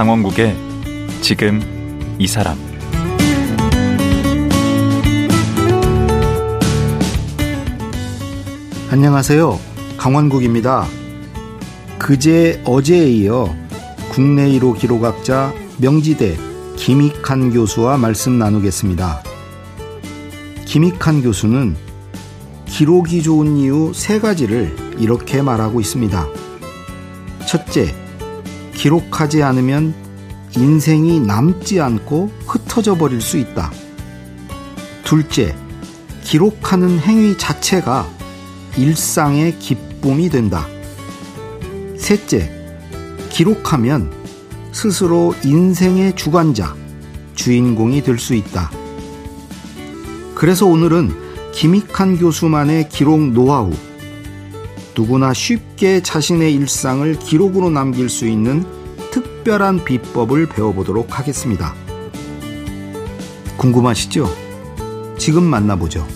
강원국의 지금 이 사람 안녕하세요. 강원국입니다. 그제 어제에 이어 국내 1호 기록학자 명지대 김익한 교수와 말씀 나누겠습니다. 김익한 교수는 기록이 좋은 이유 세 가지를 이렇게 말하고 있습니다. 첫째, 기록하지 않으면 인생이 남지 않고 흩어져 버릴 수 있다. 둘째, 기록하는 행위 자체가 일상의 기쁨이 된다. 셋째, 기록하면 스스로 인생의 주관자, 주인공이 될 수 있다. 그래서 오늘은 김익한 교수만의 기록 노하우, 누구나 쉽게 자신의 일상을 기록으로 남길 수 있는 특별한 비법을 배워보도록 하겠습니다. 궁금하시죠? 지금 만나보죠.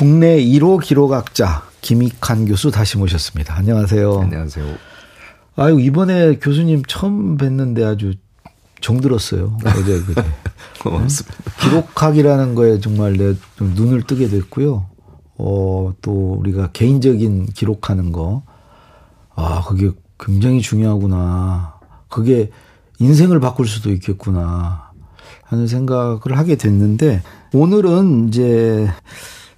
국내 1호 기록학자 김익한 교수 다시 모셨습니다. 안녕하세요. 안녕하세요. 아유 이번에 교수님 처음 뵀는데 아주 정들었어요. 어제 그제. 고맙습니다. 기록학이라는 거에 정말 내 눈을 뜨게 됐고요. 어, 또 우리가 개인적인 기록하는 거. 아, 그게 굉장히 중요하구나. 그게 인생을 바꿀 수도 있겠구나. 하는 생각을 하게 됐는데 오늘은 이제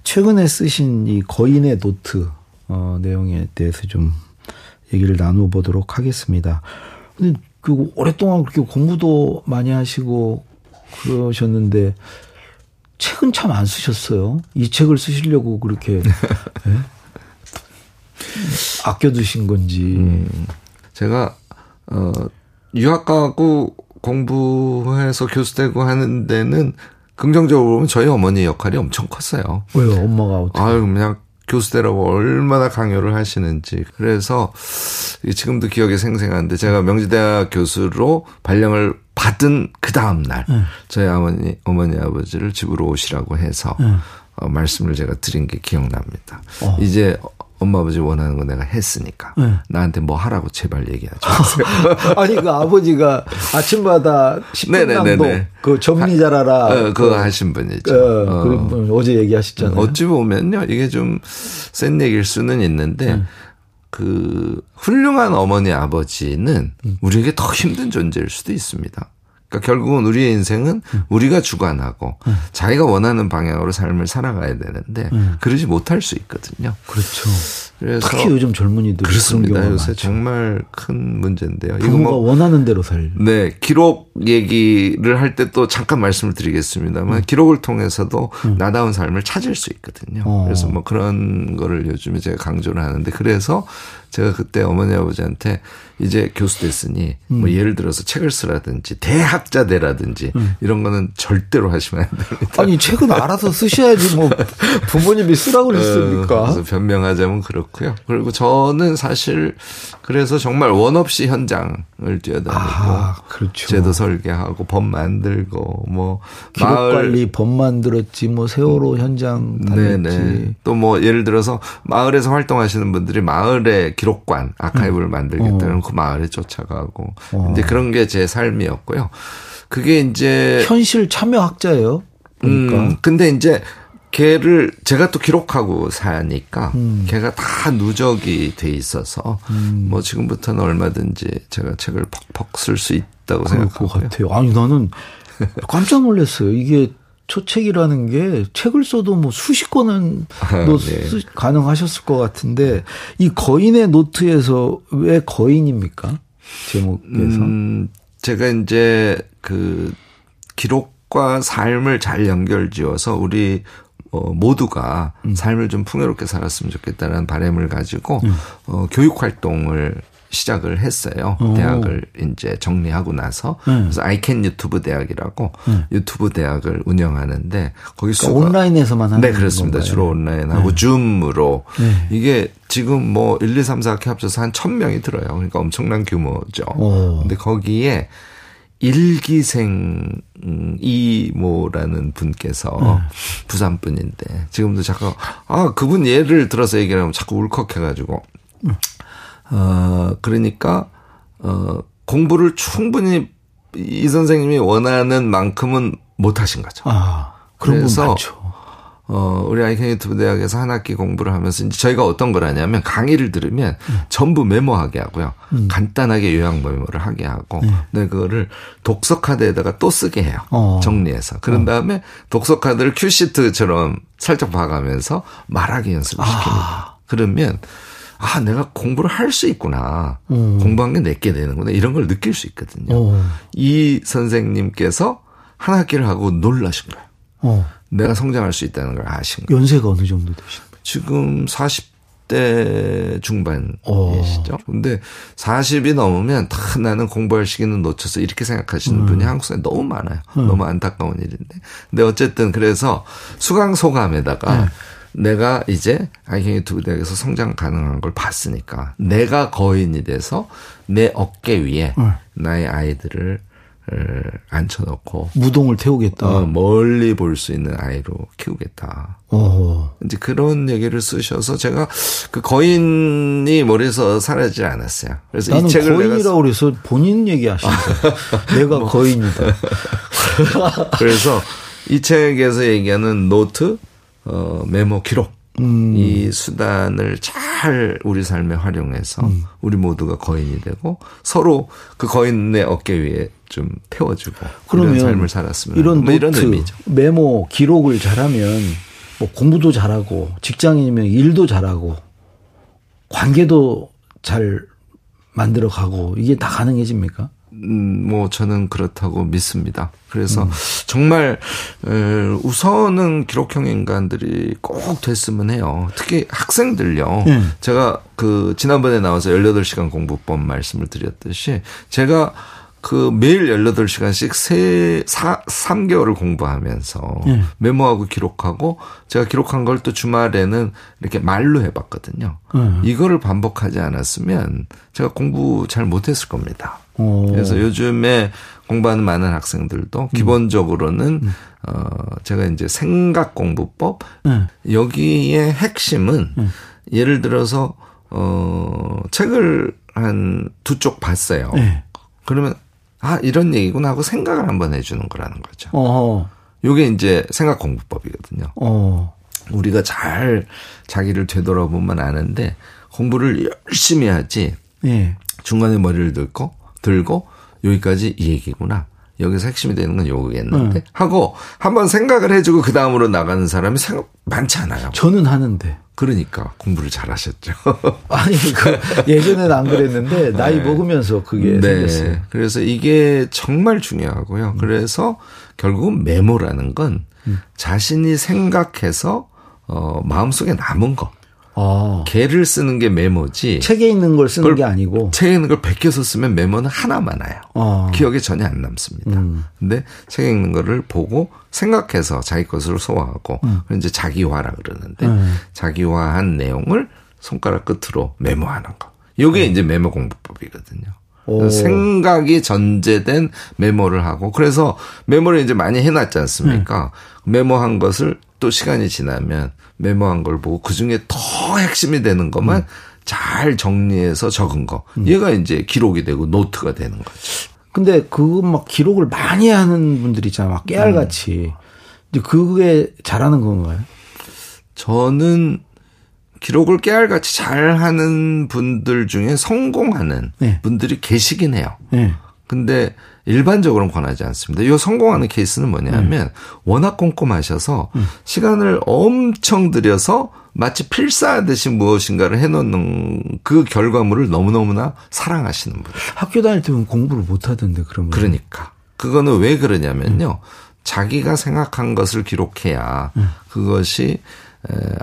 최근에 쓰신 이 거인의 노트 어, 내용에 대해서 좀 얘기를 나누어 보도록 하겠습니다. 근데 그 오랫동안 그렇게 공부도 많이 하시고 그러셨는데 책은 참 안 쓰셨어요. 이 책을 쓰시려고 그렇게 네? 아껴두신 건지. 음, 제가 어 유학 가고 공부해서 교수 되고 하는 데는 긍정적으로 보면 저희 어머니 역할이 엄청 컸어요. 왜요? 엄마가 어떻게? 아유, 그냥 교수되라고 얼마나 강요를 하시는지. 그래서 지금도 기억이 생생한데 제가 명지대학 교수로 발령을 받은 그 다음 날 네. 저희 어머니 어머니 아버지를 집으로 오시라고 해서 네. 어, 말씀을 제가 드린 게 기억납니다. 어. 이제 엄마 아버지 원하는 거 내가 했으니까 네. 나한테 뭐 하라고 제발 얘기하지 마세요. 아니 그 아버지가 아침마다 10분 정도 그 정리 잘하라. 어, 그거 그, 하신 분이죠. 어, 어. 어제 얘기하셨잖아요. 어찌 보면요 이게 좀 센 얘기일 수는 있는데 네. 그 훌륭한 어머니 아버지는 음. 우리에게 더 힘든 존재일 수도 있습니다. 그러니까 결국은 우리의 인생은 음. 우리가 주관하고 음. 자기가 원하는 방향으로 삶을 살아가야 되는데 음. 그러지 못할 수 있거든요. 그렇죠. 그래서 특히 요즘 젊은이들 그렇습니다. 요새 많죠. 정말 큰 문제인데요. 이거 뭐 원하는 대로 살. 네, 기록 얘기를 할 때 또 잠깐 말씀을 드리겠습니다만 음. 기록을 통해서도 음. 나다운 삶을 찾을 수 있거든요. 어. 그래서 뭐 그런 거를 요즘에 제가 강조를 하는데 그래서 제가 그때 어머니 아버지한테 이제 교수 됐으니 뭐 음. 뭐 예를 들어서 책을 쓰라든지 대학자 되라든지 음. 이런 거는 절대로 하시면 안 됩니다. 아니 책은 알아서 쓰셔야지 뭐 부모님이 쓰라고 그랬습니까? 어, 그래서 변명하자면 그렇고 요. 그리고 저는 사실 그래서 정말 원 없이 현장을 뛰어다니고 아, 그렇죠. 제도 설계하고 법 만들고 뭐 기록 관리 법 만들었지 뭐 세월호 현장 다녔지. 또 뭐 예를 들어서 마을에서 활동하시는 분들이 마을에 기록관 아카이브를 음. 만들겠다는 어. 그 마을에 쫓아가고 어. 이제 그런 게 제 삶이었고요. 그게 이제 현실 참여 학자예요. 그러니까. 음, 근데 이제 걔를 제가 또 기록하고 사니까 음. 걔가 다 누적이 돼 있어서 음. 뭐 지금부터는 얼마든지 제가 책을 퍽퍽 쓸 수 있다고 생각하고 같아요. 아니 나는 깜짝 놀랐어요. 이게 초책이라는 게 책을 써도 뭐 수십 권은 아, 네. 쓰, 가능하셨을 것 같은데 이 거인의 노트에서 왜 거인입니까? 제목에서 음, 제가 이제 그 기록 과 삶을 잘 연결지어서 우리 어, 모두가 음. 삶을 좀 풍요롭게 살았으면 좋겠다는 바람을 가지고 음. 어, 교육 활동을 시작을 했어요. 오. 대학을 이제 정리하고 나서 네. 그래서 아이캔 유튜브 대학이라고 네. 유튜브 대학을 운영하는데 거기 수가 그러니까 온라인에서만 하는 네 그렇습니다. 건가요? 주로 온라인하고 네. 줌으로 네. 이게 지금 뭐 1, 2, 3, 4학기 합쳐서 한 1000명이 들어요. 그러니까 엄청난 규모죠. 오. 근데 거기에 일기생 음, 이모라는 분께서 네. 부산 분인데 지금도 자꾸 아 그분 예를 들어서 얘기를 하면 자꾸 울컥해가지고 어 그러니까 어 공부를 충분히 이 선생님이 원하는 만큼은 못 하신 거죠. 아, 그래서. 어, 우리 아이캔 유튜브 대학에서 한 학기 공부를 하면서 이제 저희가 어떤 걸 하냐면 강의를 들으면 전부 메모하게 하고요. 간단하게 요약 메모를 하게 하고, 네, 그거를 독서 카드에다가 또 쓰게 해요. 어. 정리해서. 그런 다음에 독서 카드를 큐시트처럼 살짝 봐가면서 말하기 연습을 시킵니다. 그러면 아, 내가 공부를 할 수 있구나. 음. 공부한 게 내게 되는구나. 이런 걸 느낄 수 있거든요. 어. 이 선생님께서 한 학기를 하고 놀라신 거예요. 어. 내가 성장할 수 있다는 걸 아신 거예요. 연세가 어느 정도 되시는 거예요? 지금 40대 어. 중반이시죠. 근데 40이 넘으면 다 나는 공부할 시기는 놓쳐서 이렇게 생각하시는 음. 분이 한국 사회에 너무 많아요. 너무 안타까운 일인데. 근데 어쨌든 그래서 수강 소감에다가 네. 내가 이제 아이캔 유튜브 대학에서 성장 가능한 걸 봤으니까 내가 거인이 돼서 내 어깨 위에 네. 나의 아이들을 어, 앉혀놓고 무동을 태우겠다. 어, 멀리 볼 수 있는 아이로 키우겠다. 어. 이제 그런 얘기를 쓰셔서 제가 그 거인이 머리에서 사라지지 않았어요. 그래서 나는 이 책을 거인이라고 내가 그래서 본인 얘기하시는 거예요. 내가 뭐. 거인이다. 쓰- 그래서 이 책에서 얘기하는 노트, 어, 메모 기록 음. 이 수단을 잘 우리 삶에 활용해서 음. 우리 모두가 거인이 되고 서로 그 거인의 어깨 위에 좀 태워주고 그러면 이런 삶을 살았으면 이런 뭐 이런 노트, 의미죠. 메모, 기록을 잘하면 뭐 공부도 잘하고 직장인이면 일도 잘하고 관계도 잘 만들어 가고 이게 다 가능해집니까? 음, 뭐 저는 그렇다고 믿습니다. 그래서 음. 정말 에, 우선은 기록형 인간들이 꼭 됐으면 해요. 특히 학생들요. 네. 제가 그 지난번에 나와서 18시간 공부법 말씀을 드렸듯이 제가 그 매일 18시간씩 세, 사, 3개월을 공부하면서 네. 메모하고 기록하고 제가 기록한 걸 또 주말에는 이렇게 말로 해봤거든요. 네. 이거를 반복하지 않았으면 제가 공부 잘 못했을 겁니다. 어. 그래서 요즘에 공부하는 많은 학생들도 기본적으로는 어 제가 이제 생각 공부법 네. 여기에 핵심은 예를 들어서 어 책을 한 두 쪽 봤어요. 네. 그러면 아 이런 얘기구나 하고 생각을 한번 해주는 거라는 거죠. 어. 요게 이제 생각 공부법이거든요. 어. 우리가 잘 자기를 되돌아보면 아는데 공부를 열심히 하지 예. 중간에 머리를 들고 들고 여기까지 이 얘기구나. 여기서 핵심이 되는 건 요거겠는데 네. 하고 한번 생각을 해주고 그 다음으로 나가는 사람이 생각 많지 않아요. 저는 하는데. 그러니까 공부를 잘하셨죠. 아니 그 예전에는 안 그랬는데 나이 네. 먹으면서 그게 생겼어요. 그래서 이게 정말 중요하고요. 그래서 결국은 메모라는 건 음. 자신이 생각해서 어 마음속에 남은 거. 아. 개를 쓰는 게 메모지. 책에 있는 걸 쓰는 게 아니고. 책에 있는 걸 베껴서 쓰면 메모는 하나만 와요. 아. 기억에 전혀 안 남습니다. 음. 근데 책에 있는 거를 보고 생각해서 자기 것으로 소화하고 그걸 이제 자기화라 그러는데 음. 자기화한 내용을 손가락 끝으로 메모하는 거. 이게 이제 메모 공부법이거든요. 오. 생각이 전제된 메모를 하고 그래서 메모를 이제 많이 해놨지 않습니까? 메모한 것을 또 시간이 지나면 메모한 걸 보고 그 중에 더 핵심이 되는 것만 잘 정리해서 적은 거. 얘가 이제 기록이 되고 노트가 되는 거죠. 근데 그거 막 기록을 많이 하는 분들 있잖아. 막 깨알같이. 이제 그게 잘하는 건가요? 저는 기록을 깨알같이 잘 하는 분들 중에 성공하는 네. 분들이 계시긴 해요. 예. 근데 일반적으로는 권하지 않습니다. 이 성공하는 케이스는 뭐냐면 워낙 꼼꼼하셔서 시간을 엄청 들여서 마치 필사하듯이 무엇인가를 해놓는 그 결과물을 너무너무나 사랑하시는 분. 학교 다닐 때는 공부를 못 하던데 그러면. 그러니까. 그거는 왜 그러냐면요. 자기가 생각한 것을 기록해야 그것이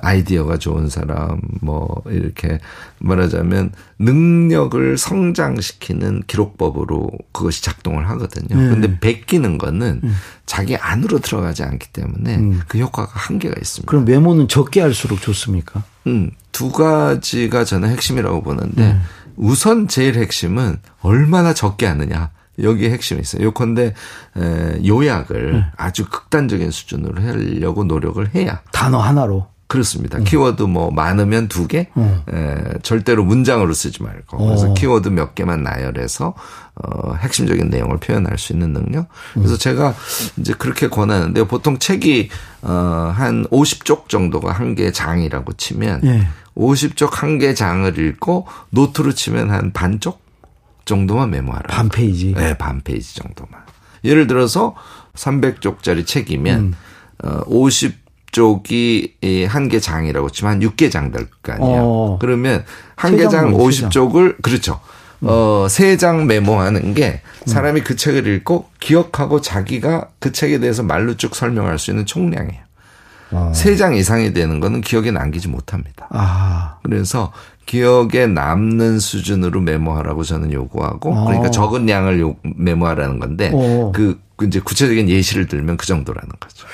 아이디어가 좋은 사람, 뭐, 이렇게 말하자면 능력을 성장시키는 기록법으로 그것이 작동을 하거든요. 네. 근데 베끼는 거는 음. 자기 안으로 들어가지 않기 때문에 음. 그 효과가 한계가 있습니다. 그럼 메모는 적게 할수록 좋습니까? 음, 두 가지가 저는 핵심이라고 보는데 음. 우선 제일 핵심은 얼마나 적게 하느냐. 여기에 핵심이 있어요. 요컨대 요약을 네. 아주 극단적인 수준으로 하려고 노력을 해야 단어 하나로 그렇습니다. 음. 키워드 뭐 많으면 두 개, 음. 에, 절대로 문장으로 쓰지 말고 그래서 어. 키워드 몇 개만 나열해서 어, 핵심적인 내용을 표현할 수 있는 능력. 그래서 음. 제가 이제 그렇게 권하는데요. 보통 책이 어, 한 50쪽 정도가 한 개 장이라고 치면 예. 50쪽 한 개 장을 읽고 노트로 치면 한 반쪽 정도만 메모하라. 반 페이지. 네, 반 페이지 정도만. 예를 들어서 300쪽짜리 책이면 음. 어, 50쪽이 한 개 장이라고 치면 한 6개 장 될 거 아니에요. 어. 그러면 한 개 장 50쪽을 그렇죠. 음. 어, 세 장 메모하는 게 사람이 그 책을 읽고 기억하고 자기가 그 책에 대해서 말로 쭉 설명할 수 있는 총량이에요. 어. 세장 이상이 되는 거는 기억에 남기지 못합니다. 아. 그래서 기억에 남는 수준으로 메모하라고 저는 요구하고 어. 그러니까 적은 양을 요, 메모하라는 건데 어. 그, 그 이제 구체적인 예시를 들면 그 정도라는 거죠.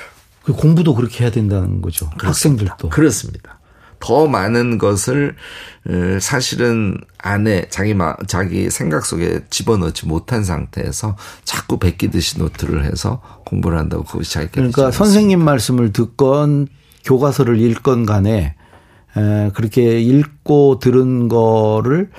그 공부도 그렇게 해야 된다는 거죠. 그렇습니다. 학생들도. 그렇습니다. 더 많은 것을 사실은 안에 자기 마, 자기 생각 속에 집어넣지 못한 상태에서 자꾸 베끼듯이 노트를 해서 공부를 한다고 그것이 자기 그러니까 선생님 말씀을 듣건 교과서를 읽건 간에 에, 그렇게 읽고 들은 거를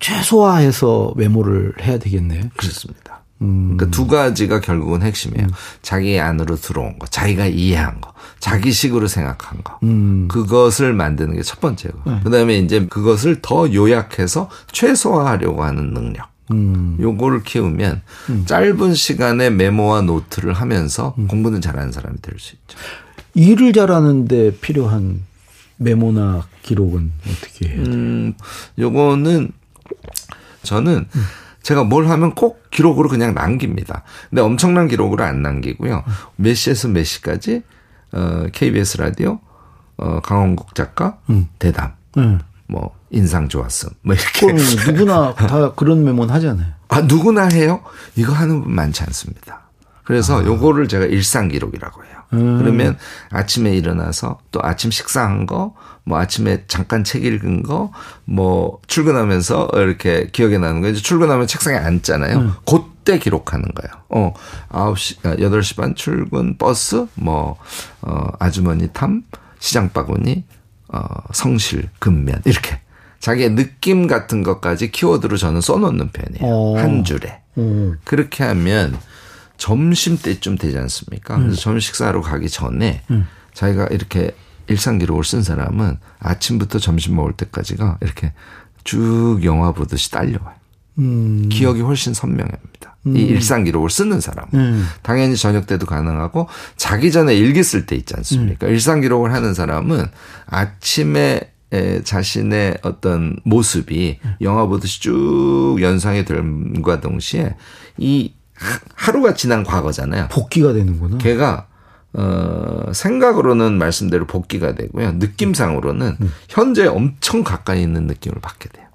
최소화해서 메모를 해야 되겠네요. 그렇습니다. 음. 그러니까 두 가지가 결국은 핵심이에요. 음. 자기 안으로 들어온 거, 자기가 이해한 거, 자기식으로 생각한 거. 음. 그것을 만드는 게 첫 번째고. 네. 그다음에 이제 그것을 더 요약해서 최소화하려고 하는 능력. 음. 요거를 키우면 음. 짧은 시간에 메모와 노트를 하면서 음. 공부는 잘하는 사람이 될 수 있죠. 일을 잘하는데 필요한 메모나 기록은 어떻게 해야 돼요? 음, 요거는 저는 음. 제가 뭘 하면 꼭 기록으로 그냥 남깁니다. 근데 엄청난 기록으로 안 남기고요. 몇 시에서 몇 시까지 어, KBS 라디오 어, 강원국 작가 음. 대담. 음. 뭐 인상 좋았음. 뭐 이렇게 누구나 다 그런 메모는 하잖아요. 아 누구나 해요? 이거 하는 분 많지 않습니다. 그래서 아. 요거를 제가 일상 기록이라고 해요. 음. 그러면 아침에 일어나서 또 아침 식사한 거, 뭐 아침에 잠깐 책 읽은 거, 뭐 출근하면서 이렇게 기억에 나는 거. 이제 출근하면 책상에 앉잖아요. 음. 그때 기록하는 거예요. 어, 9시, 8시 아, 반 출근 버스, 뭐, 어, 아주머니 탐, 시장 바구니, 어, 성실, 근면, 이렇게. 자기의 느낌 같은 것까지 키워드로 저는 써놓는 편이에요. 어. 한 줄에. 오. 그렇게 하면 점심 때쯤 되지 않습니까? 음. 그래서 점심 식사하러 가기 전에 음. 자기가 이렇게 일상 기록을 쓴 사람은 아침부터 점심 먹을 때까지가 이렇게 쭉 영화 보듯이 딸려와요. 음. 기억이 훨씬 선명합니다. 이 음. 일상 기록을 쓰는 사람은 음. 당연히 저녁 때도 가능하고 자기 전에 일기 쓸 때 있지 않습니까? 음. 일상 기록을 하는 사람은 아침에 에, 자신의 어떤 모습이 영화 보듯이 쭉 연상이 됨과 동시에 이 하루가 지난 과거잖아요. 복귀가 되는구나. 걔가 어, 생각으로는 말씀대로 복귀가 되고요. 느낌상으로는 음. 현재 엄청 가까이 있는 느낌을 받게 돼요.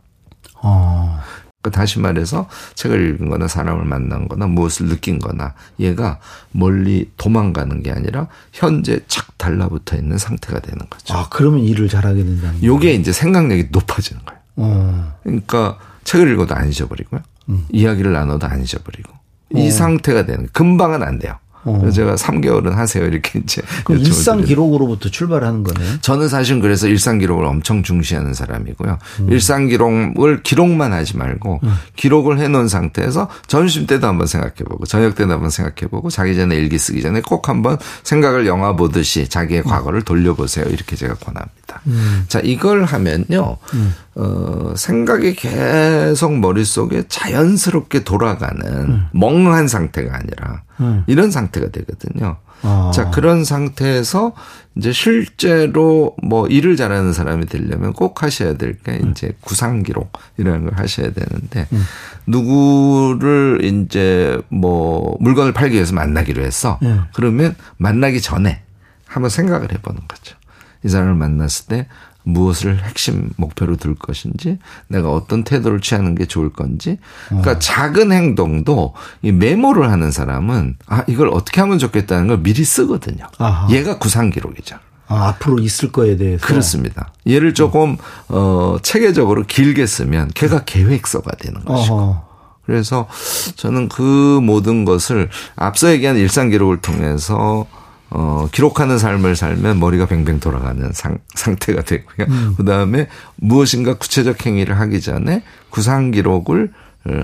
어. 그러니까 다시 말해서 책을 읽은 거나 사람을 만난 거나 무엇을 느낀 거나 얘가 멀리 도망가는 게 아니라 현재 착 달라붙어 있는 상태가 되는 거죠. 아, 그러면 일을 잘하게 된다는 요게 거예요. 이제 생각력이 높아지는 거예요. 어. 그러니까 책을 읽어도 안 잊어버리고요. 음. 이야기를 나눠도 안 잊어버리고. 이 어. 상태가 되는 금방은 안 돼요. 어. 제가 3개월은 하세요 이렇게 이제 일상 기록으로부터 출발하는 거네요. 저는 사실 그래서 일상 기록을 엄청 중시하는 사람이고요. 음. 일상 기록을 기록만 하지 말고 음. 기록을 해놓은 상태에서 점심 때도 한번 생각해보고 저녁 때도 한번 생각해보고 자기 전에 일기 쓰기 전에 꼭 한번 생각을 영화 보듯이 자기의 음. 과거를 돌려보세요 이렇게 제가 권합니다. 음. 자 이걸 하면요. 음. 어, 생각이 계속 머릿속에 자연스럽게 돌아가는 음. 멍한 상태가 아니라 음. 이런 상태가 되거든요. 아. 자, 그런 상태에서 이제 실제로 뭐 일을 잘하는 사람이 되려면 꼭 하셔야 될게 음. 이제 구상 기록 이런 걸 하셔야 되는데 음. 누구를 이제 뭐 물건을 팔기 위해서 만나기로 했어. 음. 그러면 만나기 전에 한번 생각을 해 보는 거죠. 이 사람을 만났을 때 무엇을 핵심 목표로 둘 것인지, 내가 어떤 태도를 취하는 게 좋을 건지. 그러니까 어. 작은 행동도 이 메모를 하는 사람은 아 이걸 어떻게 하면 좋겠다는 걸 미리 쓰거든요. 아하. 얘가 구상 기록이죠. 아, 앞으로 있을 거에 대해서 그렇습니다. 얘를 조금 어 체계적으로 길게 쓰면 걔가 계획서가 되는 것이고. 어허. 그래서 저는 그 모든 것을 앞서 얘기한 일상 기록을 통해서 어, 기록하는 삶을 살면 머리가 뱅뱅 돌아가는 상, 상태가 되고요. 음. 그 다음에 무엇인가 구체적 행위를 하기 전에 구상 기록을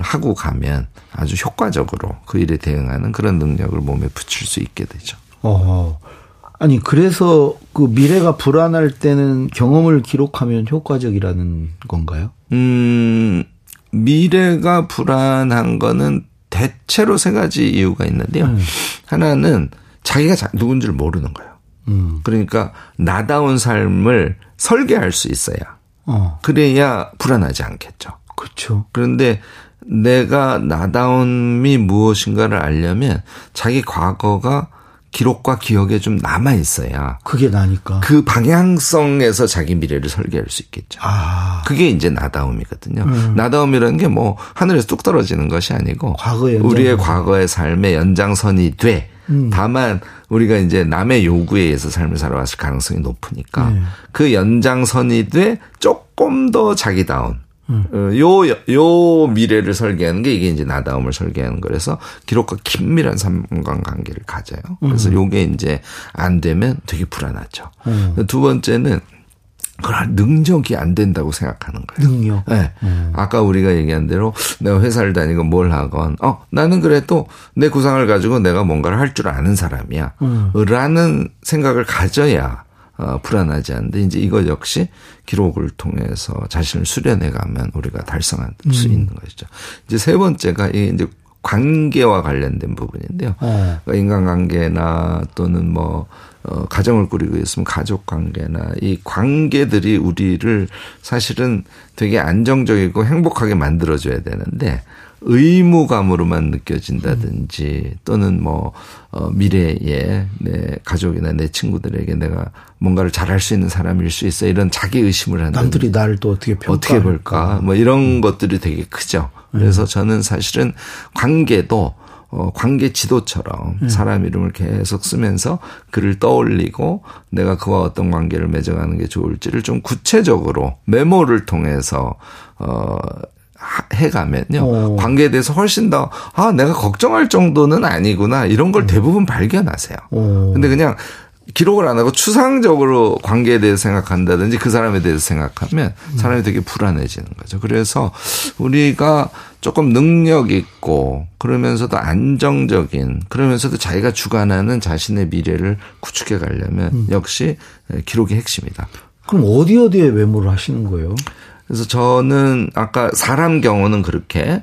하고 가면 아주 효과적으로 그 일에 대응하는 그런 능력을 몸에 붙일 수 있게 되죠. 어. 아니, 그래서 그 미래가 불안할 때는 경험을 기록하면 효과적이라는 건가요? 음, 미래가 불안한 거는 대체로 세 가지 이유가 있는데요. 음. 하나는 자기가 누군지를 모르는 거예요. 음. 그러니까 나다운 삶을 설계할 수 있어야 어. 그래야 불안하지 않겠죠. 그렇죠. 그런데 내가 나다움이 무엇인가를 알려면 자기 과거가 기록과 기억에 좀 남아 있어야 그게 나니까 그 방향성에서 자기 미래를 설계할 수 있겠죠. 아. 그게 이제 나다움이거든요. 음. 나다움이라는 게 뭐 하늘에서 뚝 떨어지는 것이 아니고 우리의 과거의 삶의 연장선이 돼 음. 다만 우리가 이제 남의 요구에 의해서 삶을 살아왔을 가능성이 높으니까 네. 그 연장선이 돼 조금 더 자기다운 음. 어, 요, 요 미래를 설계하는 게 이게 이제 나다움을 설계하는 거라서 기록과 긴밀한 상관관계를 가져요. 그래서 음. 요게 이제 안 되면 되게 불안하죠. 음. 두 번째는 그런 능력이 안 된다고 생각하는 거예요. 능력. 네. 음. 아까 우리가 얘기한 대로 내가 회사를 다니고 뭘 하건, 어, 나는 그래도 내 구상을 가지고 내가 뭔가를 할 줄 아는 사람이야. 음. 라는 생각을 가져야 어, 불안하지 않는데 이제 이거 역시 기록을 통해서 자신을 수련해 가면 우리가 달성할 음. 수 있는 것이죠. 이제 세 번째가 이 이제 관계와 관련된 부분인데요. 어. 그러니까 인간관계나 또는 뭐 어, 가정을 꾸리고 있으면 가족 관계나 이 관계들이 우리를 사실은 되게 안정적이고 행복하게 만들어줘야 되는데 의무감으로만 느껴진다든지 또는 뭐, 어, 미래에 내 가족이나 내 친구들에게 내가 뭔가를 잘할 수 있는 사람일 수 있어 이런 자기 의심을 하는. 남들이 나를 또 어떻게 평가 어떻게 볼까 뭐 이런 음. 것들이 되게 크죠. 그래서 음. 저는 사실은 관계도 어, 관계 지도처럼 음. 사람 이름을 계속 쓰면서 그를 떠올리고 내가 그와 어떤 관계를 맺어가는 게 좋을지를 좀 구체적으로 메모를 통해서 어, 해가면요. 오. 어. 관계에 대해서 훨씬 더, 아, 내가 걱정할 정도는 아니구나. 이런 걸 음. 대부분 발견하세요. 오. 어. 근데 그냥 기록을 안 하고 추상적으로 관계에 대해서 생각한다든지 그 사람에 대해서 생각하면 사람이 되게 불안해지는 거죠. 그래서 우리가 조금 능력 있고 그러면서도 안정적인 그러면서도 자기가 주관하는 자신의 미래를 구축해 가려면 음. 역시 기록이 핵심이다. 그럼 어디 어디에 메모를 하시는 거예요? 그래서 저는 아까 사람 경우는 그렇게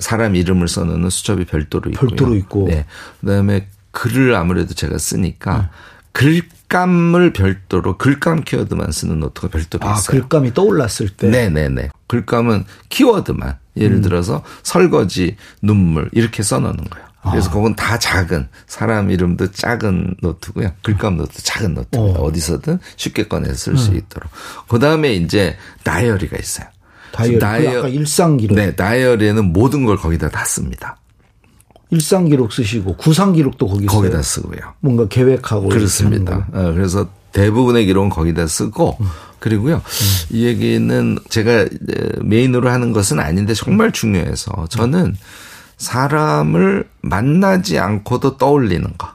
사람 이름을 써놓는 수첩이 별도로 있고요. 별도로 있고. 네. 그다음에 글을 아무래도 제가 쓰니까 네. 글감을 별도로 글감 키워드만 쓰는 노트가 별도로 아, 있어요. 글감이 떠올랐을 때. 네네네. 글감은 키워드만 예를 음. 들어서 설거지, 눈물 이렇게 써놓는 거예요. 그래서 아. 그건 다 작은 사람 이름도 작은 노트고요. 글감 노트 작은 노트입니다. 어. 디서든 쉽게 꺼내서 쓸수 음. 있도록. 그 다음에 이제 다이어리가 있어요. 다이어리. 다이어, 그 일상 기록. 네, 다이어리에는 모든 걸 거기다 다 씁니다. 일상 기록 쓰시고 구상 기록도 거기 거기다 쓰고요. 뭔가 계획하고 그렇습니다. 어, 그래서 대부분의 기록은 거기다 쓰고 음. 그리고요. 음. 이 얘기는 제가 메인으로 하는 것은 아닌데 정말 중요해서 저는 사람을 만나지 않고도 떠올리는 거.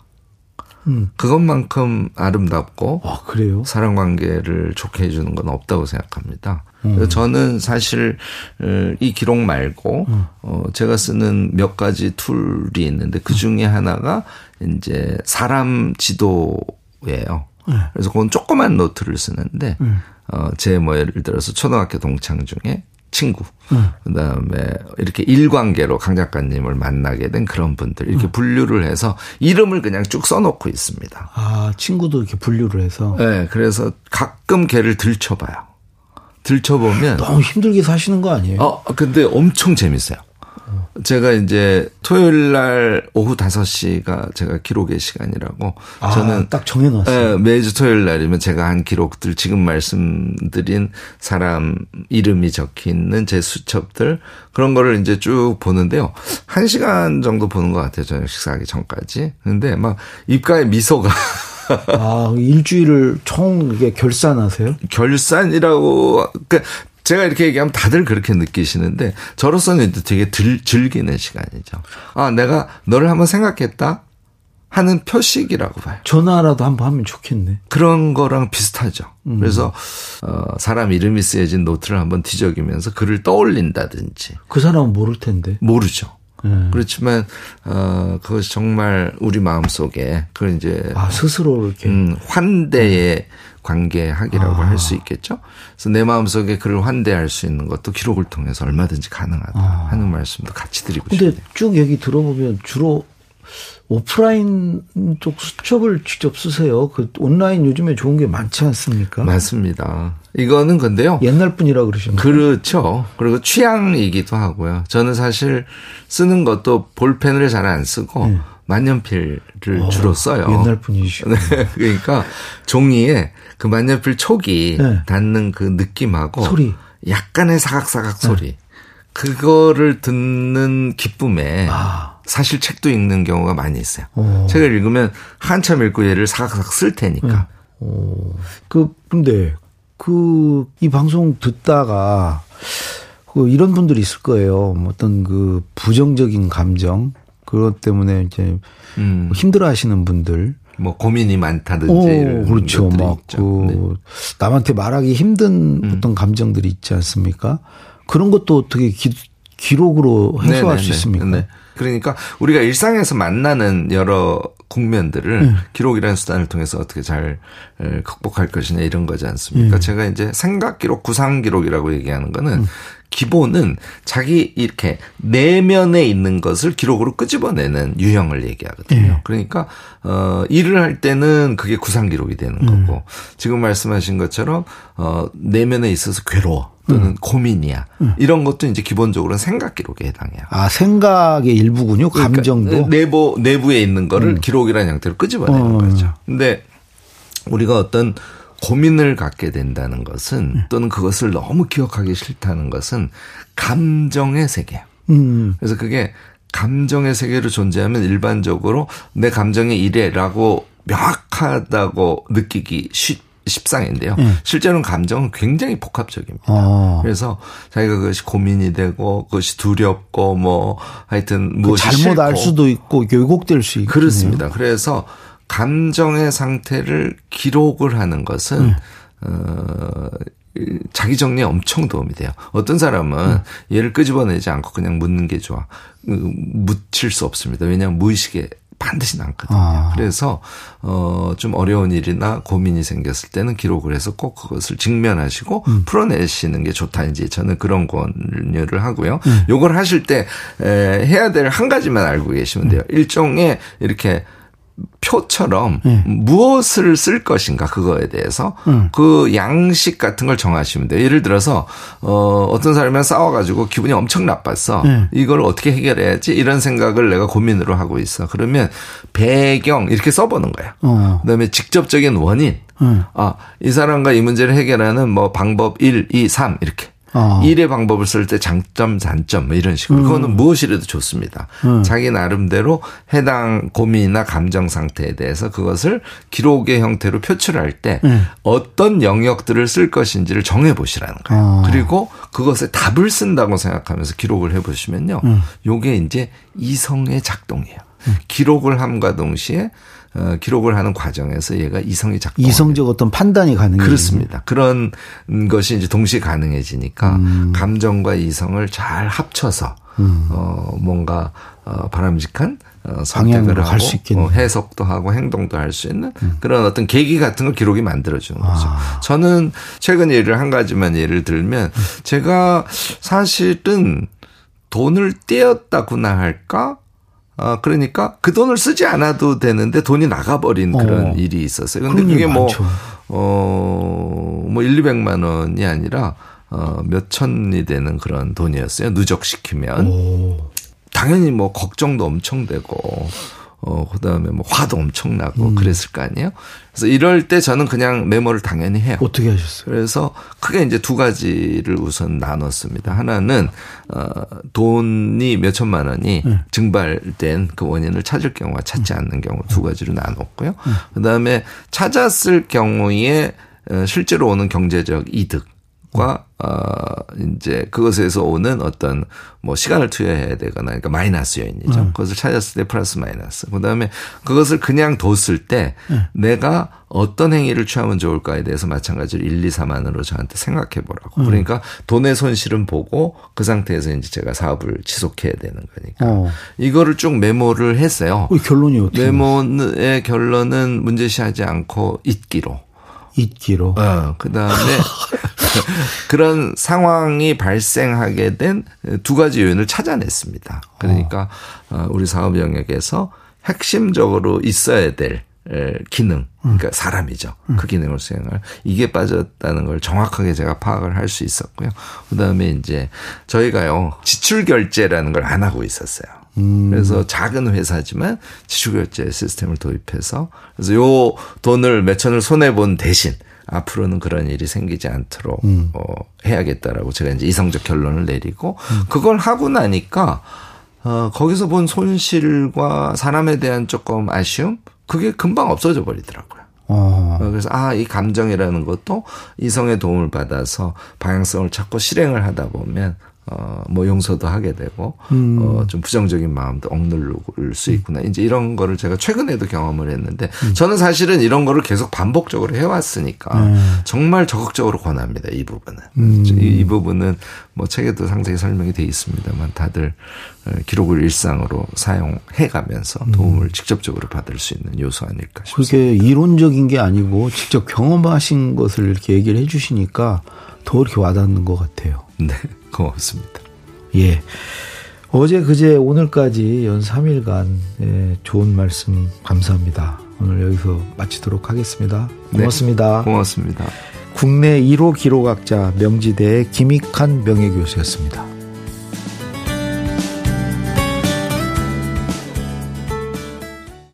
음. 그것만큼 아름답고 아? 사람 관계를 좋게 해주는 건 없다고 생각합니다. 음. 저는 사실 어, 이 기록 말고 음. 어 제가 쓰는 몇 가지 tool이 있는데 그 중에 하나가 이제 사람 지도예요. 네. 그래서 그건 조그만 노트를 쓰는데 음. 어제 뭐 예를 들어서 초등학교 동창 중에 친구, 음. 그다음에 이렇게 일관계로 강 작가님을 만나게 된 그런 분들 이렇게 음. 분류를 해서 이름을 그냥 쭉 써놓고 있습니다. 아 친구도 이렇게 분류를 해서. 네, 그래서 가끔 걔를 들춰봐요. 들춰보면 너무 힘들게 사시는 거 아니에요? 어, 근데 엄청 재밌어요. 제가 이제 토요일 날 오후 5시가 제가 기록의 시간이라고 아, 저는 딱 정해놨어요. 예, 매주 토요일 날이면 제가 한 기록들 지금 말씀드린 사람 이름이 적혀 있는 제 수첩들 그런 거를 이제 쭉 보는데요. 한 시간 정도 보는 것 같아요. 저녁 식사하기 전까지. 근데 막 입가에 미소가 아, 일주일을 총 이게 결산하세요? 결산이라고 그러니까 제가 이렇게 얘기하면 다들 그렇게 느끼시는데 저로서는 되게 들, 즐기는 시간이죠. 아, 내가 너를 한번 생각했다 하는 표식이라고 봐요. 전화라도 한번 하면 좋겠네. 그런 거랑 비슷하죠. 그래서 어, 사람 이름이 쓰여진 노트를 한번 뒤적이면서 글을 떠올린다든지 그 사람은 모를 텐데. 모르죠. 네. 그렇지만 어 그것이 정말 우리 마음 속에 그걸 이제 아, 스스로 이렇게. 음, 환대의 관계학이라고 아. 할수 있겠죠. 그래서 내 마음속에 그를 환대할 수 있는 것도 기록을 통해서 얼마든지 가능하다 하는 말씀도 같이 드리고 아. 근데. 쭉 얘기 들어보면 주로 오프라인 쪽 수첩을 직접 쓰세요. 그 온라인 요즘에 좋은 게 많지 않습니까? 맞습니다. 이거는 근데요. 옛날 분이라 그러셨나요? 그렇죠. 그리고 취향이기도 하고요. 저는 사실 쓰는 것도 볼펜을 잘 안 쓰고 만년필을 주로 써요. 네. 어, 옛날 분이시고. 네. 그러니까 종이에 그 만년필 촉이 네. 닿는 그 느낌하고 소리. 네. 약간의 사각사각 소리. 그거를 듣는 기쁨에 아. 사실 책도 읽는 경우가 많이 있어요. 오. 책을 읽으면 한참 읽고 얘를 사각사각 쓸 테니까. 오, 그, 근데, 그, 이 방송 듣다가, 그, 이런 분들이 있을 거예요. 뭐 어떤 그, 부정적인 감정, 그것 때문에 이제, 음. 힘들어 하시는 분들. 뭐 고민이 많다든지 오, 그렇죠. 것들이 막, 있죠. 그, 네. 음. 남한테 말하기 힘든 어떤 감정들이 있지 않습니까? 그런 것도 어떻게 기, 기록으로 해소할 수 네네네. 있습니까? 네. 그러니까 우리가 일상에서 만나는 여러 국면들을 네. 기록이라는 수단을 통해서 어떻게 잘 에, 극복할 것이냐 이런 거지 않습니까? 음. 제가 이제 생각 기록, 구상 기록이라고 얘기하는 거는 기본은 자기 이렇게 내면에 있는 것을 기록으로 끄집어내는 유형을 얘기하거든요. 예. 그러니까 어 일을 할 때는 그게 구상 기록이 되는 음. 거고 지금 말씀하신 것처럼 어 내면에 있어서 괴로워 또는 음. 고민이야 이런 것도 이제 기본적으로는 생각 기록에 해당해요. 아, 생각의 일부군요. 감정도. 그러니까 내부 내부에 있는 거를 기록이라는 형태로 끄집어내는 어. 거죠. 근데 우리가 어떤 고민을 갖게 된다는 것은 또는 그것을 너무 기억하기 싫다는 것은 감정의 세계예요. 음, 그래서 그게 감정의 세계로 존재하면 일반적으로 내 감정이 이래라고 명확하다고 느끼기 쉽, 십상인데요. 실제로는 감정은 굉장히 복합적입니다. 어. 그래서 자기가 그것이 고민이 되고 그것이 두렵고 뭐 하여튼 그 무엇이 잘못 싫고 알 수도 있고 왜곡될 수 있고 그렇습니다. 그래서 감정의 상태를 기록을 하는 것은 어 자기 정리에 엄청 도움이 돼요. 어떤 사람은 얘를 끄집어내지 않고 그냥 묻는 게 좋아. 음, 묻힐 수 없습니다. 왜냐하면 무의식에 반드시 남거든요. 아. 그래서 어좀 어려운 일이나 고민이 생겼을 때는 기록을 해서 꼭 그것을 직면하시고 풀어내시는 게 좋다. 이제 저는 그런 권유를 하고요. 요걸 하실 때 에, 해야 될 한 가지만 알고 계시면 돼요. 일종의 이렇게 표처럼 무엇을 쓸 것인가 그거에 대해서 그 양식 같은 걸 정하시면 돼요. 예를 들어서 어 어떤 사람이랑 싸워 가지고 기분이 엄청 나빴어. 이걸 어떻게 해결해야지 이런 생각을 내가 고민으로 하고 있어. 그러면 배경 이렇게 써 보는 거야. 어. 그다음에 직접적인 원인. 음. 아, 이 사람과 이 문제를 해결하는 뭐 방법 1, 2, 3 이렇게. 아. 일의 방법을 쓸 때 장점, 단점 뭐 이런 식으로. 그거는 무엇이라도 좋습니다. 자기 나름대로 해당 고민이나 감정 상태에 대해서 그것을 기록의 형태로 표출할 때 어떤 영역들을 쓸 것인지를 정해 보시라는 거예요. 아. 그리고 그것에 답을 쓴다고 생각하면서 기록을 해 보시면요. 요게 이제 이성의 작동이에요. 기록을 함과 동시에 어, 기록을 하는 과정에서 얘가 이성이 작동. 이성적 어떤 판단이 가능해요. 그렇습니다. 그런 것이 이제 동시에 가능해지니까 음. 감정과 이성을 잘 합쳐서 어 뭔가 어 바람직한 어 선택을 하고. 음. 어, 해석도 하고 행동도 할 수 있는 그런 어떤 계기 같은 걸 기록이 만들어 주는 거죠. 아. 저는 최근 예를 한 가지만 예를 들면 제가 사실은 돈을 떼었다구나 할까? 아, 그러니까 그 돈을 쓰지 않아도 되는데 돈이 나가버린 그런 어. 일이 있었어요. 근데 그게 일 뭐, 많죠. 어, 뭐 1, 200만 원이 아니라 어, 몇 천이 되는 그런 돈이었어요. 누적시키면. 오. 당연히 뭐 걱정도 엄청 되고 어, 그 다음에 뭐 화도 엄청 나고 음. 그랬을 거 아니에요? 그래서 이럴 때 저는 그냥 메모를 당연히 해요. 어떻게 하셨어요? 그래서 크게 이제 두 가지를 우선 나눴습니다. 하나는, 어, 돈이 몇 천만 원이 네. 증발된 그 원인을 찾을 경우와 찾지 않는 경우 두 가지로 나눴고요. 네. 그 다음에 찾았을 경우에 어, 실제로 오는 경제적 이득. 과 어, 이제 그것에서 오는 어떤 뭐 시간을 투여해야 되거나 그러니까 마이너스 요인이죠. 음. 그것을 찾았을 때 플러스 마이너스. 그다음에 그것을 그냥 뒀을 때 음. 내가 어떤 행위를 취하면 좋을까에 대해서 마찬가지로 1, 2, 3만으로 저한테 생각해 보라고. 음. 그러니까 돈의 손실은 보고 그 상태에서 이제 제가 사업을 지속해야 되는 거니까. 어. 이거를 쭉 메모를 했어요. 결론이 어떻게? 메모의 결론은 문제시하지 않고 잊기로. 잊기로. 어, 그 다음에 그런 상황이 발생하게 된 두 가지 요인을 찾아냈습니다. 그러니까 어. 우리 사업 영역에서 핵심적으로 있어야 될 기능, 그러니까 사람이죠. 그 기능을 수행할 이게 빠졌다는 걸 정확하게 제가 파악을 할 수 있었고요. 그다음에 이제 저희가요 지출 결제라는 걸 안 하고 있었어요. 음. 그래서 작은 회사지만 지출결제 시스템을 도입해서 그래서 요 돈을 몇 천을 손해 본 대신 앞으로는 그런 일이 생기지 않도록 음. 어, 해야겠다라고 제가 이제 이성적 결론을 내리고 음. 그걸 하고 나니까 어, 거기서 본 손실과 사람에 대한 조금 아쉬움 그게 금방 없어져 버리더라고요. 어. 그래서 아 이 감정이라는 것도 이성의 도움을 받아서 방향성을 찾고 실행을 하다 보면 어, 뭐 용서도 하게 되고, 음. 어, 좀 부정적인 마음도 억누를 수 있구나. 이제 이런 거를 제가 최근에도 경험을 했는데, 음. 저는 사실은 이런 거를 계속 반복적으로 해왔으니까, 음. 정말 적극적으로 권합니다. 이 부분은. 음. 이, 이, 부분은 뭐 책에도 상세히 설명이 돼 있습니다만, 다들 어, 기록을 일상으로 사용해 가면서 음. 도움을 직접적으로 받을 수 있는 요소 아닐까 싶습니다. 그게 이론적인 게 아니고 직접 경험하신 것을 이렇게 얘기를 해 주시니까 더 이렇게 와닿는 것 같아요. 네. 고맙습니다. 예. 어제 그제 오늘까지 연 3일간 예, 좋은 말씀 감사합니다. 오늘 여기서 마치도록 하겠습니다. 고맙습니다. 네, 고맙습니다. 국내 1호 기록학자 명지대의 김익한 명예교수였습니다.